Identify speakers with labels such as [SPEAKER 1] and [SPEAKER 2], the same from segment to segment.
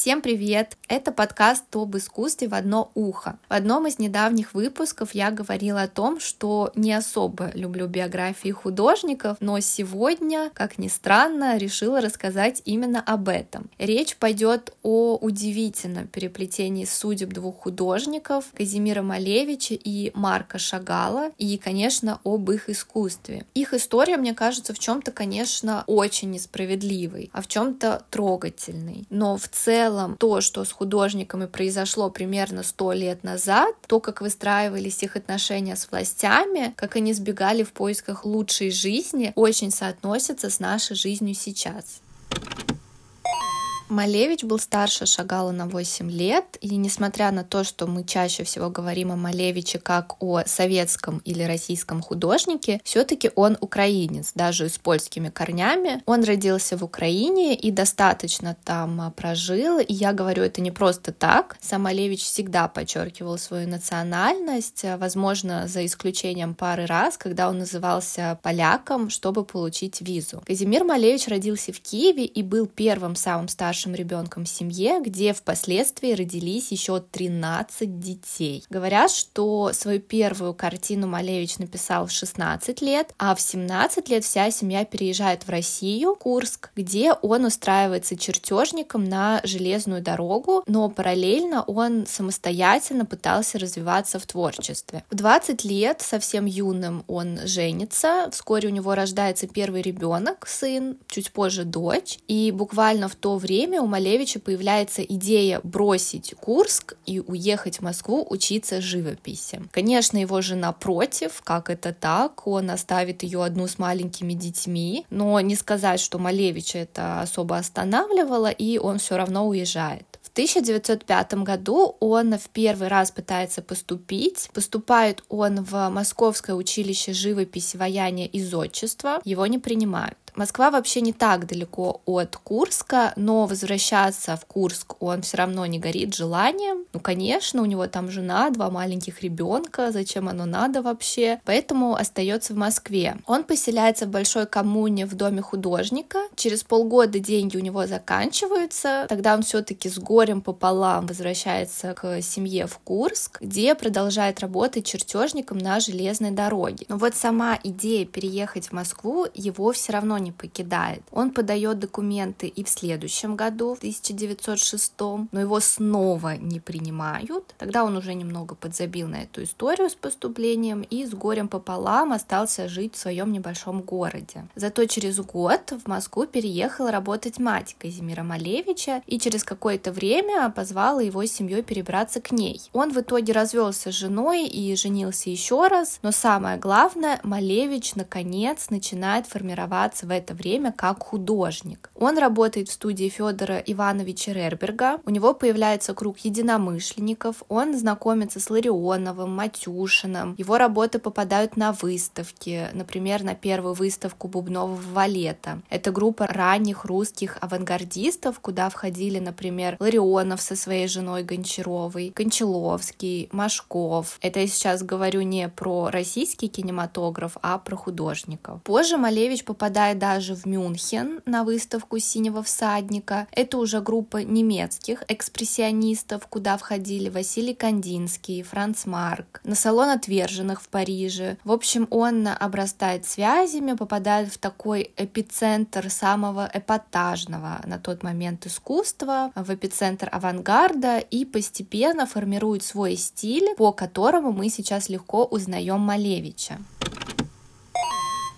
[SPEAKER 1] Всем привет! Это подкаст об искусстве в одно ухо. В одном из недавних выпусков я говорила о том, что не особо люблю биографии художников, но сегодня, как ни странно, решила рассказать именно об этом. Речь пойдет о удивительном переплетении судеб двух художников, Казимира Малевича и Марка Шагала, и, конечно, об их искусстве. Их история, мне кажется, в чем-то, конечно, очень несправедливой, а в чем-то трогательной. Но в целом целом то, что с художниками произошло примерно сто лет назад, то, как выстраивались их отношения с властями, как они сбегали в поисках лучшей жизни, очень соотносится с нашей жизнью сейчас. Малевич был старше Шагала на 8 лет, и несмотря на то, что мы чаще всего говорим о Малевиче как о советском или российском художнике, все-таки он украинец, даже с польскими корнями. Он родился в Украине и достаточно там прожил, и я говорю это не просто так. Сам Малевич всегда подчеркивал свою национальность, возможно, за исключением пары раз, когда он назывался поляком, чтобы получить визу. Казимир Малевич родился в Киеве и был первым самым старшим старшим ребенком семье, где впоследствии родились еще 13 детей. Говорят, что свою первую картину Малевич написал в 16 лет, а в 17 лет вся семья переезжает в Россию, Курск, где он устраивается чертежником на железную дорогу, но параллельно он самостоятельно пытался развиваться в творчестве. В 20 лет, совсем юным, он женится, вскоре у него рождается первый ребенок, сын, чуть позже дочь, и буквально в то время время у Малевича появляется идея бросить Курск и уехать в Москву учиться живописи. Конечно, его жена против, как это так, он оставит ее одну с маленькими детьми, но не сказать, что Малевича это особо останавливало, и он все равно уезжает. В 1905 году он в первый раз пытается поступить. Поступает он в Московское училище живописи, ваяния и зодчества. Его не принимают. Москва вообще не так далеко от Курска, но возвращаться в Курск он все равно не горит желанием. Ну, конечно, у него там жена, два маленьких ребенка, зачем оно надо вообще? Поэтому остается в Москве. Он поселяется в большой коммуне в доме художника. Через полгода деньги у него заканчиваются. Тогда он все-таки с горем пополам возвращается к семье в Курск, где продолжает работать чертежником на железной дороге. Но вот сама идея переехать в Москву его все равно не покидает. Он подает документы и в следующем году, в 1906, но его снова не принимают. Тогда он уже немного подзабил на эту историю с поступлением и с горем пополам остался жить в своем небольшом городе. Зато через год в Москву переехала работать мать Казимира Малевича и через какое-то время позвала его семьей перебраться к ней. Он в итоге развелся с женой и женился еще раз, но самое главное, Малевич наконец начинает формироваться в это время как художник. Он работает в студии Федора Ивановича Рерберга, у него появляется круг единомышленников, он знакомится с Ларионовым, Матюшиным, его работы попадают на выставки, например, на первую выставку Бубнового валета. Это группа ранних русских авангардистов, куда входили, например, Ларионов со своей женой Гончаровой, Кончаловский, Машков. Это я сейчас говорю не про российский кинематограф, а про художников. Позже Малевич попадает даже в Мюнхен на выставку «Синего всадника». Это уже группа немецких экспрессионистов, куда входили Василий Кандинский, Франц Марк, на салон отверженных в Париже. В общем, он обрастает связями, попадает в такой эпицентр самого эпатажного на тот момент искусства, в эпицентр авангарда и постепенно формирует свой стиль, по которому мы сейчас легко узнаем Малевича.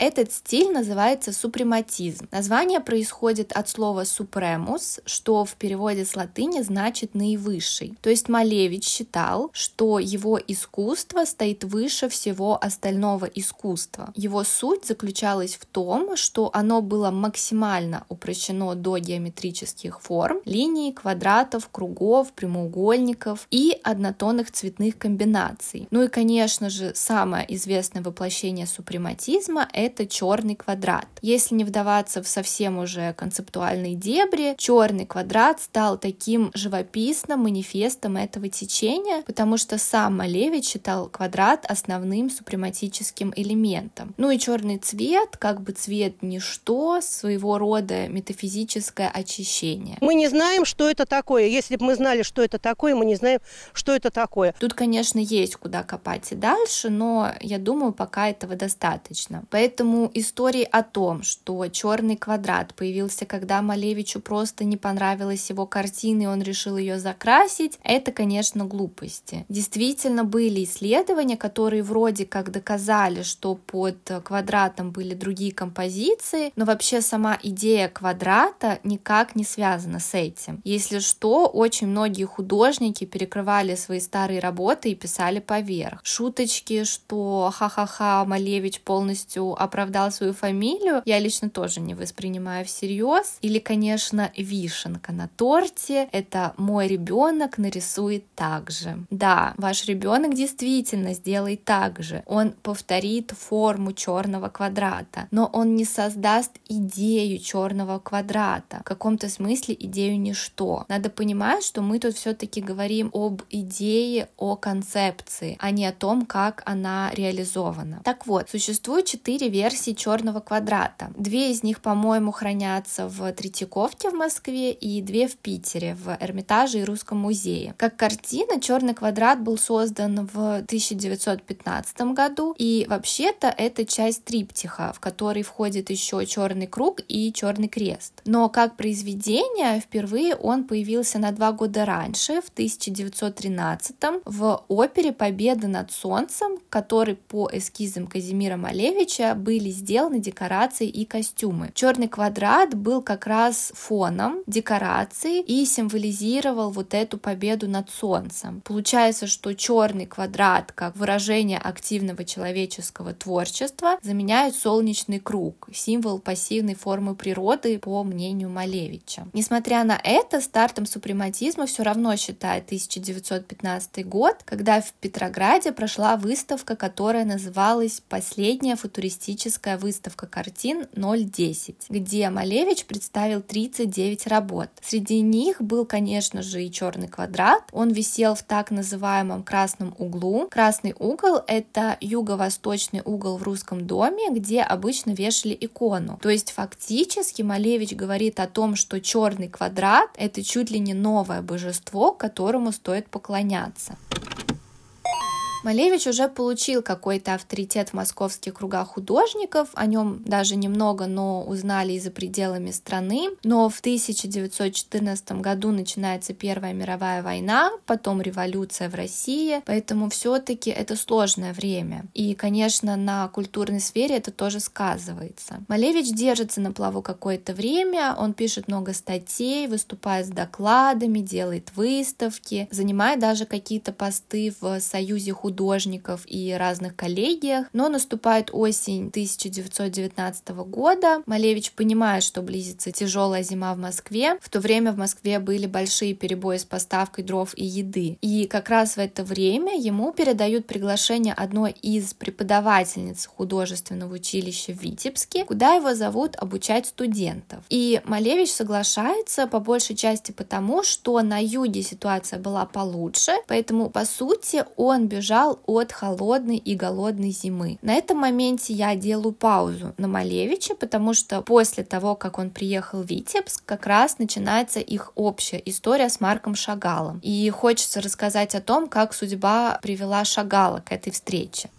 [SPEAKER 1] Этот стиль называется супрематизм. Название происходит от слова supremus, что в переводе с латыни значит наивысший. То есть Малевич считал, что его искусство стоит выше всего остального искусства. Его суть заключалась в том, что оно было максимально упрощено до геометрических форм, линий, квадратов, кругов, прямоугольников и однотонных цветных комбинаций. Ну и, конечно же, самое известное воплощение супрематизма — это это черный квадрат. Если не вдаваться в совсем уже концептуальные дебри, черный квадрат стал таким живописным манифестом этого течения, потому что сам Малевич считал квадрат основным супрематическим элементом. Ну и черный цвет, как бы цвет ничто, своего рода метафизическое очищение.
[SPEAKER 2] Мы не знаем, что это такое. Если бы мы знали, что это такое, мы не знаем, что это такое.
[SPEAKER 1] Тут, конечно, есть куда копать и дальше, но я думаю, пока этого достаточно. Поэтому истории о том, что черный квадрат появился, когда Малевичу просто не понравилась его картина, и он решил ее закрасить, это, конечно, глупости. Действительно, были исследования, которые вроде как доказали, что под квадратом были другие композиции, но вообще сама идея квадрата никак не связана с этим. Если что, очень многие художники перекрывали свои старые работы и писали поверх. Шуточки, что ха-ха-ха, Малевич полностью оправдал свою фамилию, я лично тоже не воспринимаю всерьез. Или, конечно, вишенка на торте. Это мой ребенок нарисует так же. Да, ваш ребенок действительно сделает так же. Он повторит форму черного квадрата, но он не создаст идею черного квадрата. В каком-то смысле идею ничто. Надо понимать, что мы тут все-таки говорим об идее, о концепции, а не о том, как она реализована. Так вот, существует четыре версии черного квадрата. Две из них, по-моему, хранятся в Третьяковке в Москве и две в Питере, в Эрмитаже и Русском музее. Как картина, черный квадрат был создан в 1915 году, и вообще-то это часть триптиха, в который входит еще черный круг и черный крест. Но как произведение впервые он появился на два года раньше, в 1913 в опере «Победа над солнцем», который по эскизам Казимира Малевича были сделаны декорации и костюмы. Черный квадрат был как раз фоном декорации и символизировал вот эту победу над солнцем. Получается, что черный квадрат как выражение активного человеческого творчества заменяет солнечный круг, символ пассивной формы природы, по мнению Малевича. Несмотря на это, стартом супрематизма все равно считает 1915 год, когда в Петрограде прошла выставка, которая называлась «Последняя футуристическая выставка картин 010», где Малевич представил 39 работ. Среди них был, конечно же, и черный квадрат. Он висел в так называемом красном углу. Красный угол — это юго-восточный угол в русском доме, где обычно вешали икону. То есть фактически Малевич говорит о том, что черный квадрат — это чуть ли не новое божество, которому стоит поклоняться. Малевич уже получил какой-то авторитет в московских кругах художников, о нем даже немного, но узнали и за пределами страны. Но в 1914 году начинается Первая мировая война, потом революция в России, поэтому все-таки это сложное время. И, конечно, на культурной сфере это тоже сказывается. Малевич держится на плаву какое-то время, он пишет много статей, выступает с докладами, делает выставки, занимает даже какие-то посты в Союзе художников художников и разных коллегиях, но наступает осень 1919 года. Малевич понимает, что близится тяжелая зима в Москве. В то время в Москве были большие перебои с поставкой дров и еды. И как раз в это время ему передают приглашение одной из преподавательниц художественного училища в Витебске, куда его зовут обучать студентов. И Малевич соглашается по большей части потому, что на юге ситуация была получше, поэтому, по сути, он бежал бежал от холодной и голодной зимы. На этом моменте я делаю паузу на Малевича, потому что после того, как он приехал в Витебск, как раз начинается их общая история с Марком Шагалом. И хочется рассказать о том, как судьба привела Шагала к этой встрече.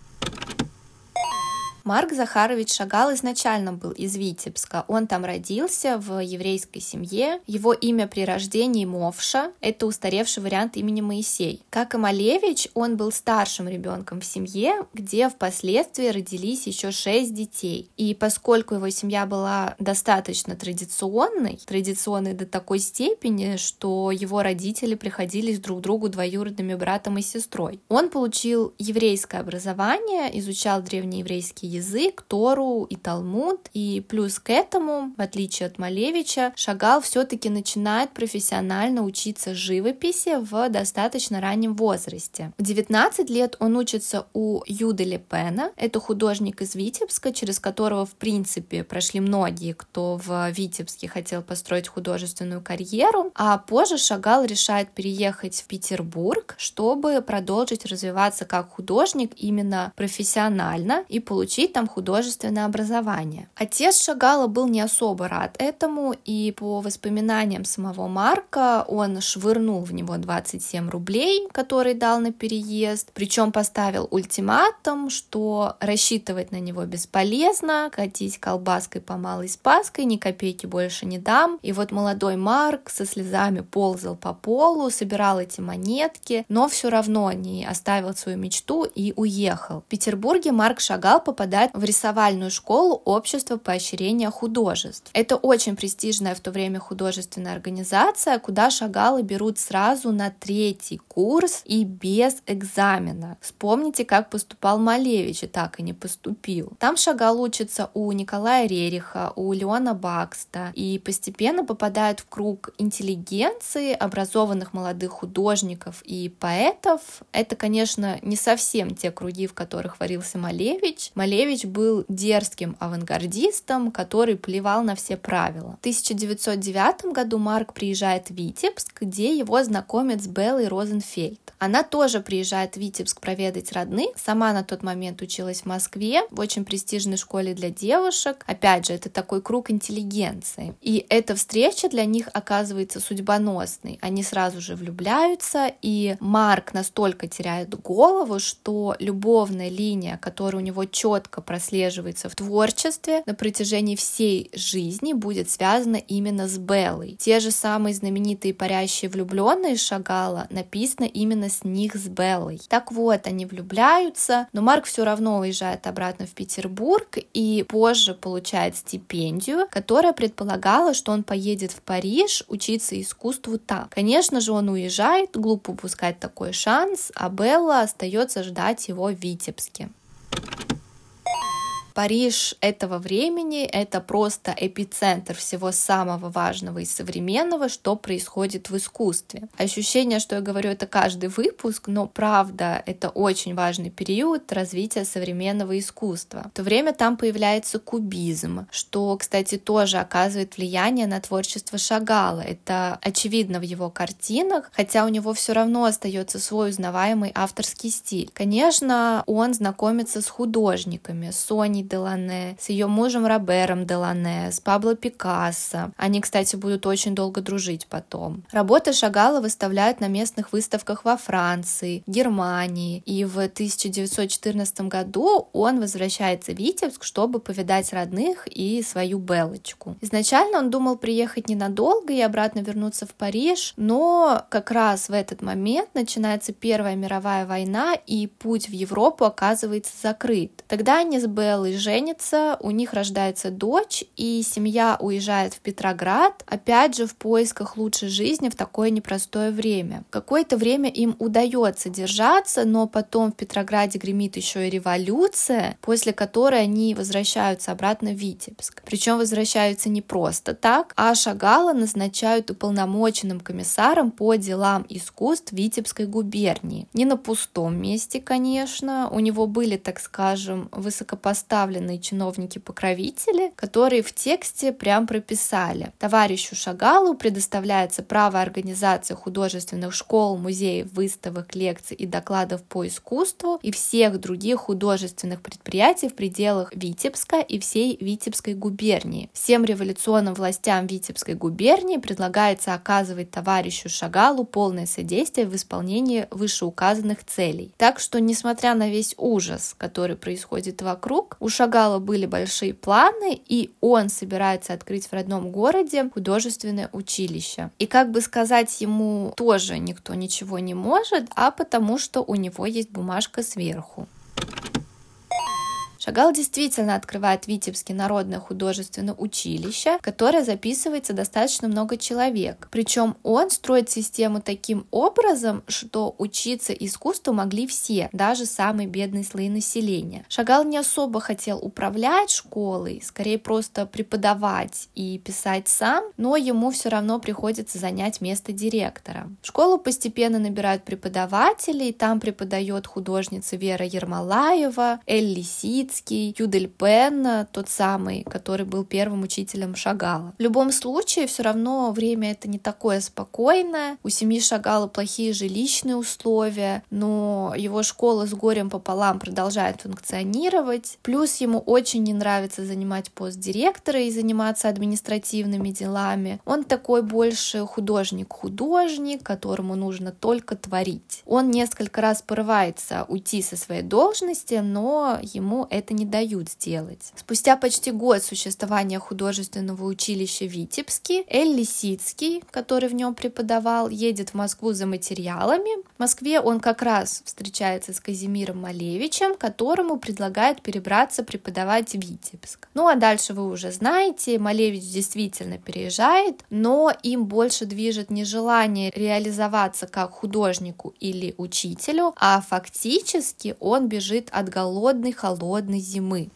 [SPEAKER 1] Марк Захарович Шагал изначально был из Витебска. Он там родился в еврейской семье. Его имя при рождении Мовша. Это устаревший вариант имени Моисей. Как и Малевич, он был старшим ребенком в семье, где впоследствии родились еще шесть детей. И поскольку его семья была достаточно традиционной, традиционной до такой степени, что его родители приходились друг другу двоюродными братом и сестрой, он получил еврейское образование, изучал древнееврейский язык, Тору и Талмуд. И плюс к этому, в отличие от Малевича, Шагал все-таки начинает профессионально учиться живописи в достаточно раннем возрасте. В 19 лет он учится у Юды Лепена. Это художник из Витебска, через которого, в принципе, прошли многие, кто в Витебске хотел построить художественную карьеру. А позже Шагал решает переехать в Петербург, чтобы продолжить развиваться как художник именно профессионально и получить там художественное образование. Отец Шагала был не особо рад этому, и по воспоминаниям самого Марка он швырнул в него 27 рублей, которые дал на переезд, причем поставил ультиматум, что рассчитывать на него бесполезно, катить колбаской по малой спаской, ни копейки больше не дам. И вот молодой Марк со слезами ползал по полу, собирал эти монетки, но все равно не оставил свою мечту и уехал. В Петербурге Марк Шагал попадает в рисовальную школу Общества поощрения художеств. Это очень престижная в то время художественная организация, куда Шагалы берут сразу на третий курс и без экзамена. Вспомните, как поступал Малевич и так и не поступил. Там Шагал учится у Николая Рериха, у Леона Бакста и постепенно попадает в круг интеллигенции, образованных молодых художников и поэтов. Это, конечно, не совсем те круги, в которых варился Малевич. Малевич был дерзким авангардистом, который плевал на все правила. В 1909 году Марк приезжает в Витебск, где его знакомят с Беллой Розенфельд. Она тоже приезжает в Витебск проведать родных. Сама на тот момент училась в Москве, в очень престижной школе для девушек. Опять же, это такой круг интеллигенции. И эта встреча для них оказывается судьбоносной. Они сразу же влюбляются, и Марк настолько теряет голову, что любовная линия, которая у него четко прослеживается в творчестве на протяжении всей жизни, будет связана именно с Беллой. Те же самые знаменитые парящие влюбленные Шагала написаны именно с них с Беллой. Так вот, они влюбляются, но Марк все равно уезжает обратно в Петербург и позже получает стипендию, которая предполагала, что он поедет в Париж учиться искусству там. Конечно же, он уезжает, глупо упускать такой шанс, а Белла остается ждать его в Витебске. Париж этого времени — это просто эпицентр всего самого важного и современного, что происходит в искусстве. Ощущение, что я говорю это каждый выпуск, но правда, это очень важный период развития современного искусства. В то время там появляется кубизм, что, кстати, тоже оказывает влияние на творчество Шагала. Это очевидно в его картинах, хотя у него все равно остается свой узнаваемый авторский стиль. Конечно, он знакомится с художниками, Соней Делане, с ее мужем Робером Делане, с Пабло Пикассо. Они, кстати, будут очень долго дружить потом. Работы Шагала выставляют на местных выставках во Франции, Германии. И в 1914 году он возвращается в Витебск, чтобы повидать родных и свою Белочку. Изначально он думал приехать ненадолго и обратно вернуться в Париж, но как раз в этот момент начинается Первая мировая война, и путь в Европу оказывается закрыт. Тогда они с Беллой женятся, у них рождается дочь, и семья уезжает в Петроград, опять же в поисках лучшей жизни в такое непростое время. Какое-то время им удается держаться, но потом в Петрограде гремит еще и революция, после которой они возвращаются обратно в Витебск. Причем возвращаются не просто так, а Шагала назначают уполномоченным комиссаром по делам искусств Витебской губернии. Не на пустом месте, конечно, у него были, так скажем, высокопоставленные представленные чиновники-покровители, которые в тексте прям прописали. Товарищу Шагалу предоставляется право организации художественных школ, музеев, выставок, лекций и докладов по искусству и всех других художественных предприятий в пределах Витебска и всей Витебской губернии. Всем революционным властям Витебской губернии предлагается оказывать товарищу Шагалу полное содействие в исполнении вышеуказанных целей. Так что, несмотря на весь ужас, который происходит вокруг, у Шагала были большие планы, и он собирается открыть в родном городе художественное училище. И как бы сказать ему тоже никто ничего не может, а потому что у него есть бумажка сверху. Шагал действительно открывает Витебский народное художественное училище, которое записывается достаточно много человек. Причем он строит систему таким образом, что учиться искусству могли все, даже самые бедные слои населения. Шагал не особо хотел управлять школой, скорее просто преподавать и писать сам, но ему все равно приходится занять место директора. В школу постепенно набирают преподавателей, там преподает художница Вера Ермолаева, Эль Лисицкий, Юдель Пен, тот самый, который был первым учителем Шагала. В любом случае, все равно время это не такое спокойное. У семьи Шагала плохие жилищные условия, но его школа с горем пополам продолжает функционировать. Плюс ему очень не нравится занимать пост директора и заниматься административными делами. Он такой больше художник-художник, которому нужно только творить. Он несколько раз порывается уйти со своей должности, но ему это не дают сделать. Спустя почти год существования художественного училища Витебский, Эль Лисицкий, который в нем преподавал, едет в Москву за материалами. В Москве он как раз встречается с Казимиром Малевичем, которому предлагает перебраться преподавать в Витебск. Ну а дальше вы уже знаете, Малевич действительно переезжает, но им больше движет не желание реализоваться как художнику или учителю, а фактически он бежит от голодной холодной зимы.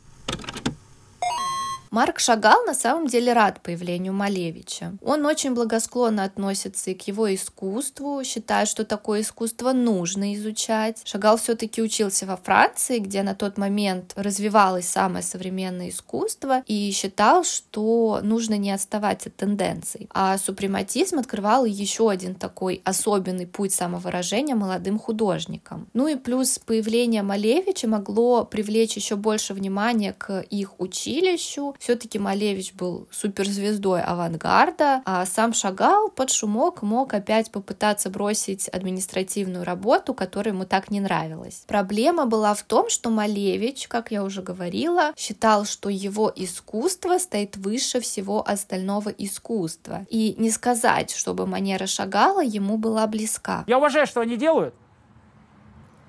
[SPEAKER 1] Марк Шагал на самом деле рад появлению Малевича. Он очень благосклонно относится и к его искусству, считает, что такое искусство нужно изучать. Шагал все-таки учился во Франции, где на тот момент развивалось самое современное искусство, и считал, что нужно не отставать от тенденций. А супрематизм открывал еще один такой особенный путь самовыражения молодым художникам. Ну и плюс появление Малевича могло привлечь еще больше внимания к их училищу, все-таки Малевич был суперзвездой авангарда, а сам Шагал под шумок мог опять попытаться бросить административную работу, которая ему так не нравилась. Проблема была в том, что Малевич, как я уже говорила, считал, что его искусство стоит выше всего остального искусства. И не сказать, чтобы манера Шагала ему была близка.
[SPEAKER 3] Я уважаю, что они делают,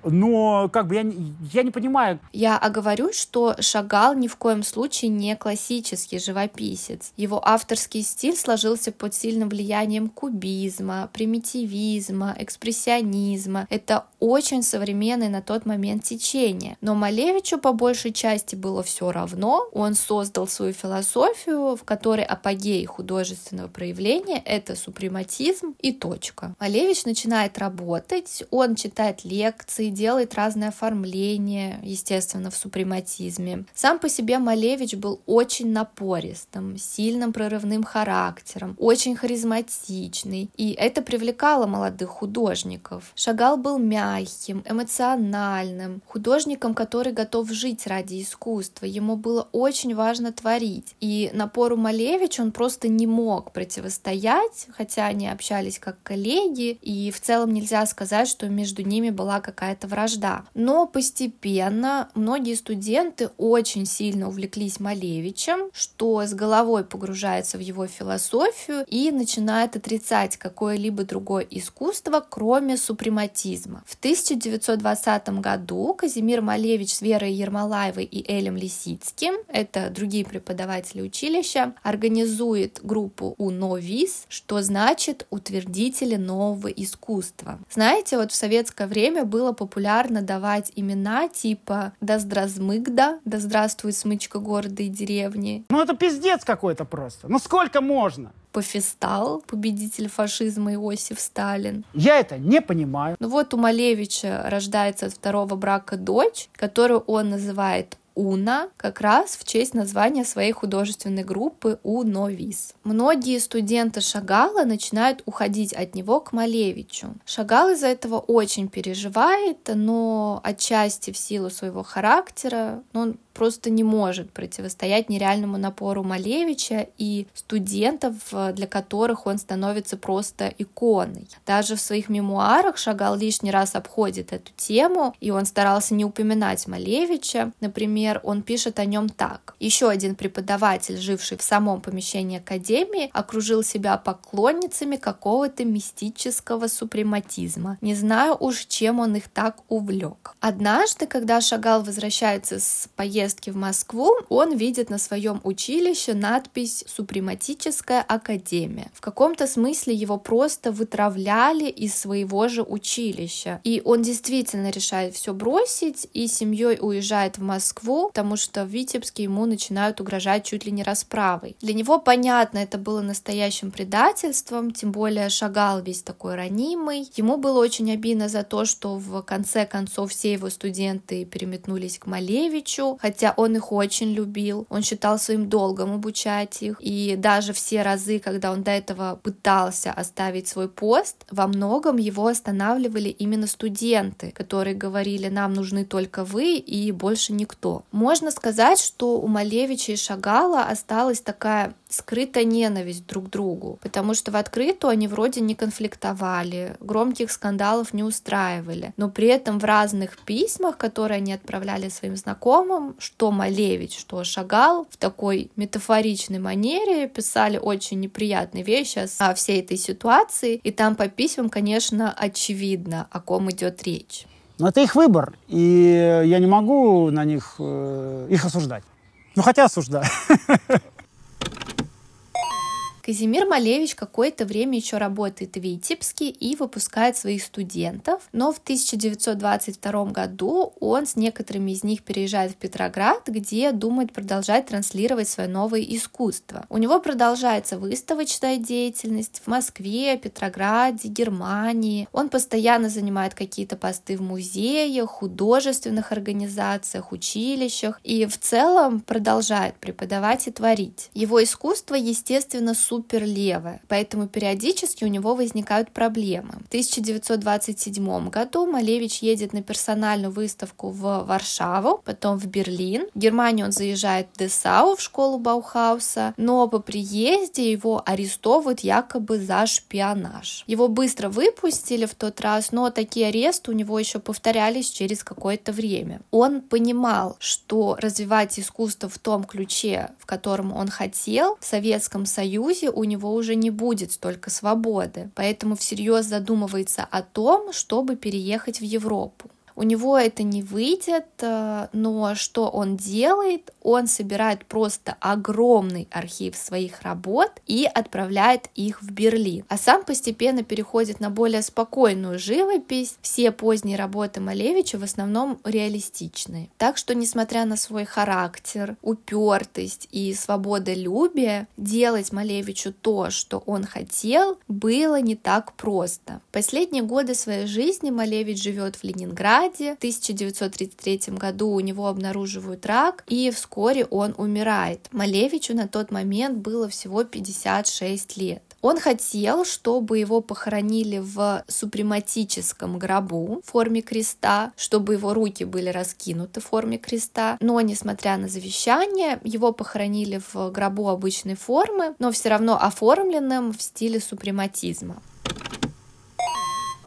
[SPEAKER 3] но как бы я, я не понимаю.
[SPEAKER 1] Я оговорю, что Шагал ни в коем случае не классический живописец. Его авторский стиль сложился под сильным влиянием кубизма, примитивизма, экспрессионизма. Это очень современное на тот момент течение. Но Малевичу по большей части было все равно. Он создал свою философию, в которой апогей художественного проявления — это супрематизм и точка. Малевич начинает работать, он читает лекции, делает разные оформления, естественно, в супрематизме. Сам по себе Малевич был очень напористым, сильным прорывным характером, очень харизматичный, и это привлекало молодых художников. Шагал был мягким, эмоциональным, художником, который готов жить ради искусства. Ему было очень важно творить. И напору Малевича он просто не мог противостоять, хотя они общались как коллеги, и в целом нельзя сказать, что между ними была какая-то какая-то вражда. Но постепенно многие студенты очень сильно увлеклись Малевичем, что с головой погружается в его философию и начинает отрицать какое-либо другое искусство, кроме супрематизма. В 1920 году Казимир Малевич с Верой Ермолаевой и Элем Лисицким, это другие преподаватели училища, организует группу УНОВИС, что значит утвердители нового искусства. Знаете, вот в советское время было популярно популярно давать имена типа «Да здразмыгда», «Да здравствует смычка города и деревни».
[SPEAKER 3] Ну это пиздец какой-то просто. Ну сколько можно?
[SPEAKER 1] Пофистал, победитель фашизма Иосиф Сталин.
[SPEAKER 3] Я это не понимаю.
[SPEAKER 1] Ну вот у Малевича рождается от второго брака дочь, которую он называет Уна как раз в честь названия своей художественной группы У Новис. Многие студенты Шагала начинают уходить от него к Малевичу. Шагал из-за этого очень переживает, но отчасти в силу своего характера, он просто не может противостоять нереальному напору Малевича и студентов, для которых он становится просто иконой. Даже в своих мемуарах Шагал лишний раз обходит эту тему, и он старался не упоминать Малевича. Например, он пишет о нем так. Еще один преподаватель, живший в самом помещении Академии, окружил себя поклонницами какого-то мистического супрематизма. Не знаю уж, чем он их так увлек. Однажды, когда Шагал возвращается с поездки в Москву он видит на своем училище надпись «Супрематическая академия». В каком-то смысле его просто вытравляли из своего же училища. И он действительно решает все бросить и семьей уезжает в Москву, потому что в Витебске ему начинают угрожать чуть ли не расправой. Для него, понятно, это было настоящим предательством, тем более Шагал весь такой ранимый. Ему было очень обидно за то, что в конце концов все его студенты переметнулись к Малевичу, хотя он их очень любил. Он считал своим долгом обучать их. И даже все разы, когда он до этого пытался оставить свой пост, во многом его останавливали именно студенты, которые говорили, нам нужны только вы и больше никто. Можно сказать, что у Малевича и Шагала осталась такая скрытая ненависть друг к другу, потому что в открытую они вроде не конфликтовали, громких скандалов не устраивали, но при этом в разных письмах, которые они отправляли своим знакомым, что Малевич, что Шагал, в такой метафоричной манере писали очень неприятные вещи о всей этой ситуации, и там по письмам, конечно, очевидно, о ком идет речь.
[SPEAKER 3] Но это их выбор, и я не могу на них э, их осуждать. Ну, хотя осуждаю.
[SPEAKER 1] Казимир Малевич какое-то время еще работает в Витебске и выпускает своих студентов, но в 1922 году он с некоторыми из них переезжает в Петроград, где думает продолжать транслировать свое новое искусство. У него продолжается выставочная деятельность в Москве, Петрограде, Германии. Он постоянно занимает какие-то посты в музеях, художественных организациях, училищах и в целом продолжает преподавать и творить. Его искусство, естественно, супер супер левая, поэтому периодически у него возникают проблемы. В 1927 году Малевич едет на персональную выставку в Варшаву, потом в Берлин. В Германию он заезжает в Десау, в школу Баухауса, но по приезде его арестовывают якобы за шпионаж. Его быстро выпустили в тот раз, но такие аресты у него еще повторялись через какое-то время. Он понимал, что развивать искусство в том ключе, в котором он хотел, в Советском Союзе у него уже не будет столько свободы, поэтому всерьез задумывается о том, чтобы переехать в Европу. У него это не выйдет, э, но что он делает? Он собирает просто огромный архив своих работ и отправляет их в Берлин. А сам постепенно переходит на более спокойную живопись. Все поздние работы Малевича в основном реалистичные. Так что, несмотря на свой характер, упертость и свободолюбие, делать Малевичу то, что он хотел, было не так просто. Последние годы своей жизни Малевич живет в Ленинграде, Ленинграде. В 1933 году у него обнаруживают рак, и вскоре он умирает. Малевичу на тот момент было всего 56 лет. Он хотел, чтобы его похоронили в супрематическом гробу в форме креста, чтобы его руки были раскинуты в форме креста. Но, несмотря на завещание, его похоронили в гробу обычной формы, но все равно оформленным в стиле супрематизма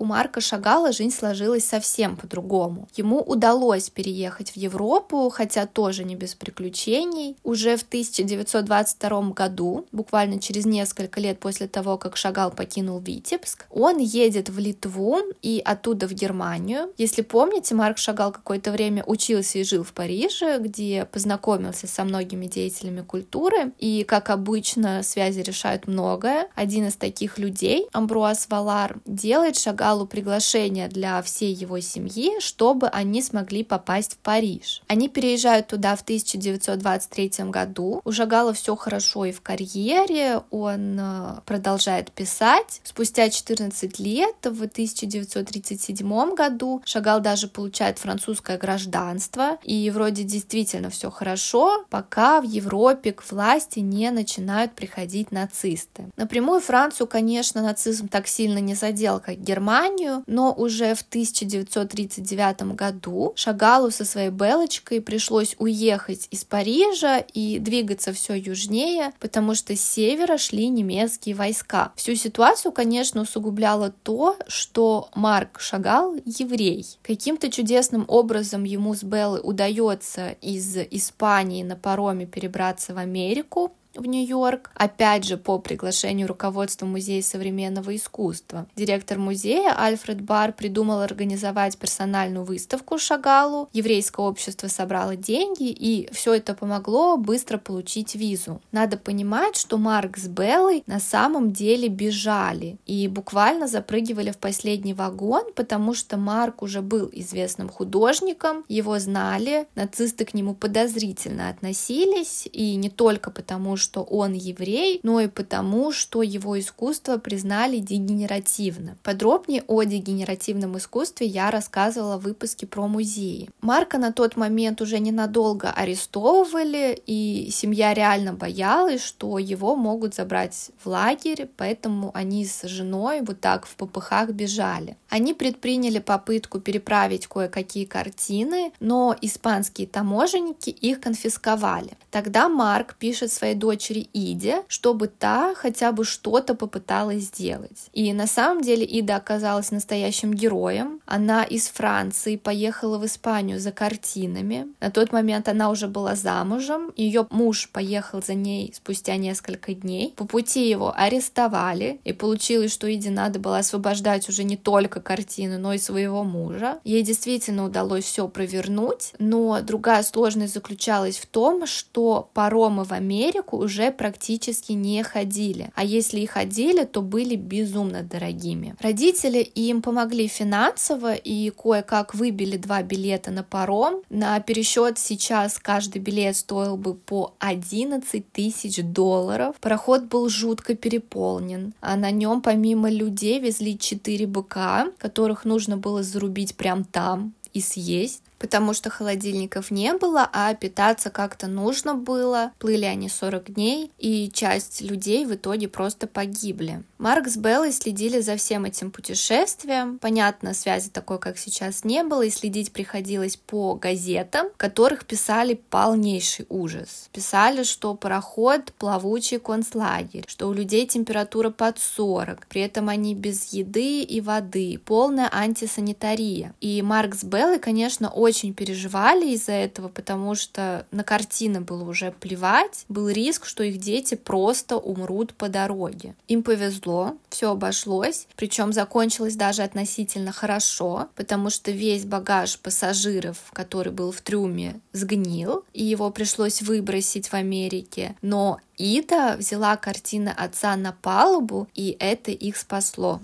[SPEAKER 1] у Марка Шагала жизнь сложилась совсем по-другому. Ему удалось переехать в Европу, хотя тоже не без приключений. Уже в 1922 году, буквально через несколько лет после того, как Шагал покинул Витебск, он едет в Литву и оттуда в Германию. Если помните, Марк Шагал какое-то время учился и жил в Париже, где познакомился со многими деятелями культуры, и, как обычно, связи решают многое. Один из таких людей, Амбруас Валар, делает Шагал Шагалу приглашение для всей его семьи, чтобы они смогли попасть в Париж. Они переезжают туда в 1923 году. У Шагала все хорошо и в карьере, он э, продолжает писать. Спустя 14 лет, в 1937 году, Шагал даже получает французское гражданство, и вроде действительно все хорошо, пока в Европе к власти не начинают приходить нацисты. Напрямую Францию, конечно, нацизм так сильно не задел, как Германия, Германию, но уже в 1939 году Шагалу со своей Белочкой пришлось уехать из Парижа и двигаться все южнее, потому что с севера шли немецкие войска. Всю ситуацию, конечно, усугубляло то, что Марк Шагал еврей. Каким-то чудесным образом ему с Беллой удается из Испании на пароме перебраться в Америку, в Нью-Йорк, опять же по приглашению руководства Музея современного искусства. Директор музея Альфред Бар придумал организовать персональную выставку Шагалу. Еврейское общество собрало деньги, и все это помогло быстро получить визу. Надо понимать, что Марк с Беллой на самом деле бежали и буквально запрыгивали в последний вагон, потому что Марк уже был известным художником, его знали, нацисты к нему подозрительно относились, и не только потому, что он еврей, но и потому, что его искусство признали дегенеративным. Подробнее о дегенеративном искусстве я рассказывала в выпуске про музеи. Марка на тот момент уже ненадолго арестовывали, и семья реально боялась, что его могут забрать в лагерь, поэтому они с женой вот так в попыхах бежали. Они предприняли попытку переправить кое-какие картины, но испанские таможенники их конфисковали. Тогда Марк пишет своей дочери Иде, чтобы та хотя бы что-то попыталась сделать. И на самом деле Ида оказалась настоящим героем. Она из Франции поехала в Испанию за картинами. На тот момент она уже была замужем. Ее муж поехал за ней спустя несколько дней. По пути его арестовали, и получилось, что Иде надо было освобождать уже не только картину, но и своего мужа. Ей действительно удалось все провернуть, но другая сложность заключалась в том, что паромы в Америку уже практически не ходили, а если и ходили, то были безумно дорогими. Родители им помогли финансово и кое-как выбили два билета на паром. На пересчет сейчас каждый билет стоил бы по 11 тысяч долларов. Пароход был жутко переполнен, а на нем помимо людей везли четыре быка, которых нужно было зарубить прям там и съесть потому что холодильников не было, а питаться как-то нужно было. Плыли они 40 дней, и часть людей в итоге просто погибли. Марк с Беллой следили за всем этим путешествием. Понятно, связи такой, как сейчас, не было, и следить приходилось по газетам, в которых писали полнейший ужас. Писали, что пароход — плавучий концлагерь, что у людей температура под 40, при этом они без еды и воды, полная антисанитария. И Марк с Беллой, конечно, очень очень переживали из-за этого, потому что на картины было уже плевать. Был риск, что их дети просто умрут по дороге. Им повезло, все обошлось, причем закончилось даже относительно хорошо, потому что весь багаж пассажиров, который был в трюме, сгнил, и его пришлось выбросить в Америке. Но Ида взяла картины отца на палубу, и это их спасло.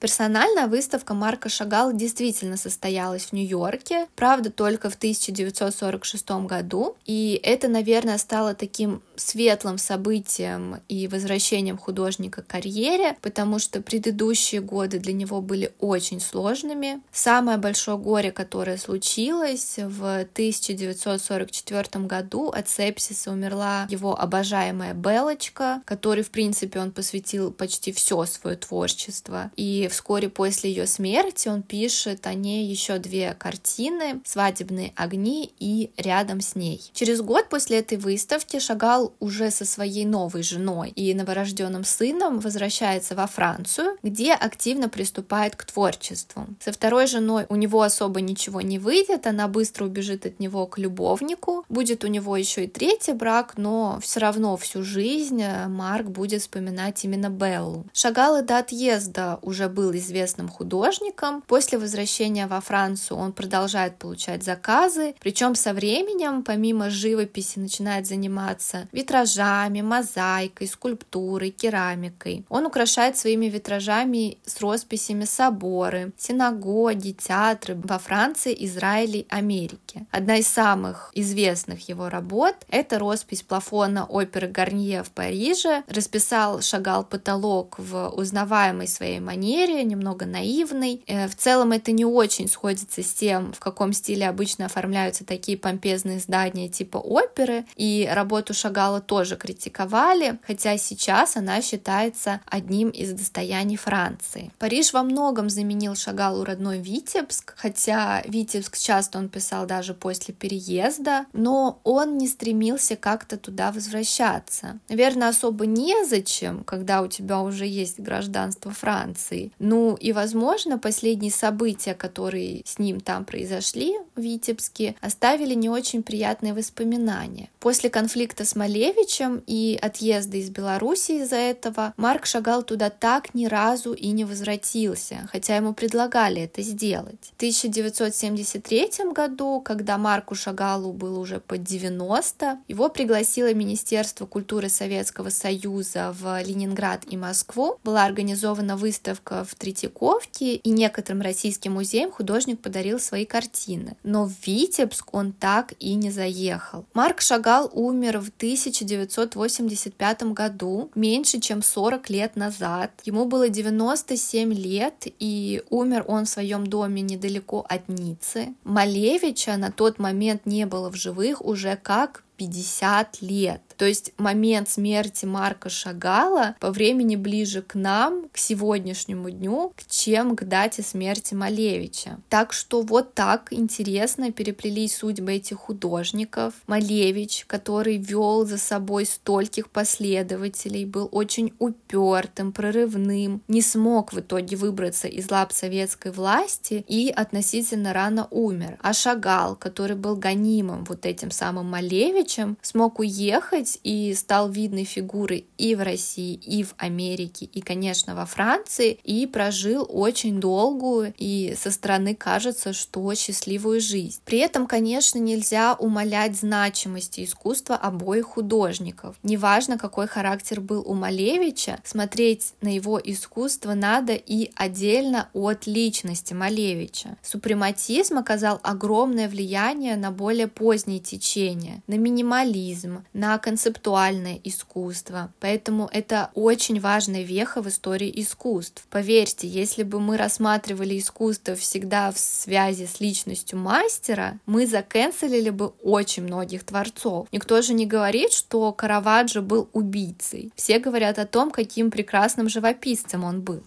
[SPEAKER 1] Персональная выставка Марка Шагала действительно состоялась в Нью-Йорке, правда, только в 1946 году, и это, наверное, стало таким светлым событием и возвращением художника к карьере, потому что предыдущие годы для него были очень сложными. Самое большое горе, которое случилось в 1944 году от сепсиса умерла его обожаемая Белочка, которой, в принципе, он посвятил почти все свое творчество. И вскоре после ее смерти он пишет о ней еще две картины «Свадебные огни» и «Рядом с ней». Через год после этой выставки Шагал уже со своей новой женой и новорожденным сыном возвращается во Францию, где активно приступает к творчеству. Со второй женой у него особо ничего не выйдет, она быстро убежит от него к любовнику. Будет у него еще и третий брак, но все равно всю жизнь Марк будет вспоминать именно Беллу. Шагал и до отъезда уже был известным художником. После возвращения во Францию он продолжает получать заказы, причем со временем, помимо живописи, начинает заниматься витражами, мозаикой, скульптурой, керамикой. Он украшает своими витражами с росписями соборы, синагоги, театры во Франции, Израиле, Америке. Одна из самых известных его работ — это роспись плафона оперы Гарнье в Париже. Расписал Шагал потолок в узнаваемой своей манере, немного наивный. Э, в целом это не очень сходится с тем, в каком стиле обычно оформляются такие помпезные здания типа оперы, и работу Шагала тоже критиковали, хотя сейчас она считается одним из достояний Франции. Париж во многом заменил Шагалу родной Витебск, хотя Витебск часто он писал даже после переезда, но он не стремился как-то туда возвращаться. Наверное, особо незачем, когда у тебя уже есть гражданство Франции, Ну и, возможно, последние события, которые с ним там произошли в Витебске, оставили не очень приятные воспоминания. После конфликта с Малевичем и отъезда из Беларуси из-за этого Марк Шагал туда так ни разу и не возвратился, хотя ему предлагали это сделать. В 1973 году, когда Марку Шагалу было уже под 90, его пригласило Министерство культуры Советского Союза в Ленинград и Москву. Была организована выставка в Третьяковке, и некоторым российским музеям художник подарил свои картины. Но в Витебск он так и не заехал. Марк Шагал умер в 1985 году, меньше чем 40 лет назад. Ему было 97 лет, и умер он в своем доме недалеко от Ниццы. Малевича на тот момент не было в живых уже как 50 лет. То есть момент смерти Марка Шагала по времени ближе к нам, к сегодняшнему дню, чем к дате смерти Малевича. Так что вот так интересно переплелись судьбы этих художников. Малевич, который вел за собой стольких последователей, был очень упертым, прорывным, не смог в итоге выбраться из лап советской власти и относительно рано умер. А Шагал, который был гонимым вот этим самым Малевичем, смог уехать и стал видной фигурой и в России, и в Америке, и, конечно, во Франции, и прожил очень долгую и со стороны кажется, что счастливую жизнь. При этом, конечно, нельзя умалять значимости искусства обоих художников. Неважно, какой характер был у Малевича, смотреть на его искусство надо и отдельно от личности Малевича. Супрематизм оказал огромное влияние на более поздние течения, на минимализм, на концептуальное искусство. Поэтому это очень важная веха в истории искусств. Поверьте, если бы мы рассматривали искусство всегда в связи с личностью мастера, мы заканцелили бы очень многих творцов. Никто же не говорит, что Караваджо был убийцей. Все говорят о том, каким прекрасным живописцем он был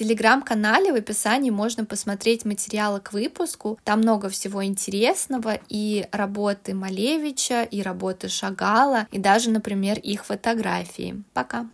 [SPEAKER 1] телеграм-канале в описании можно посмотреть материалы к выпуску. Там много всего интересного и работы Малевича, и работы Шагала, и даже, например, их фотографии. Пока!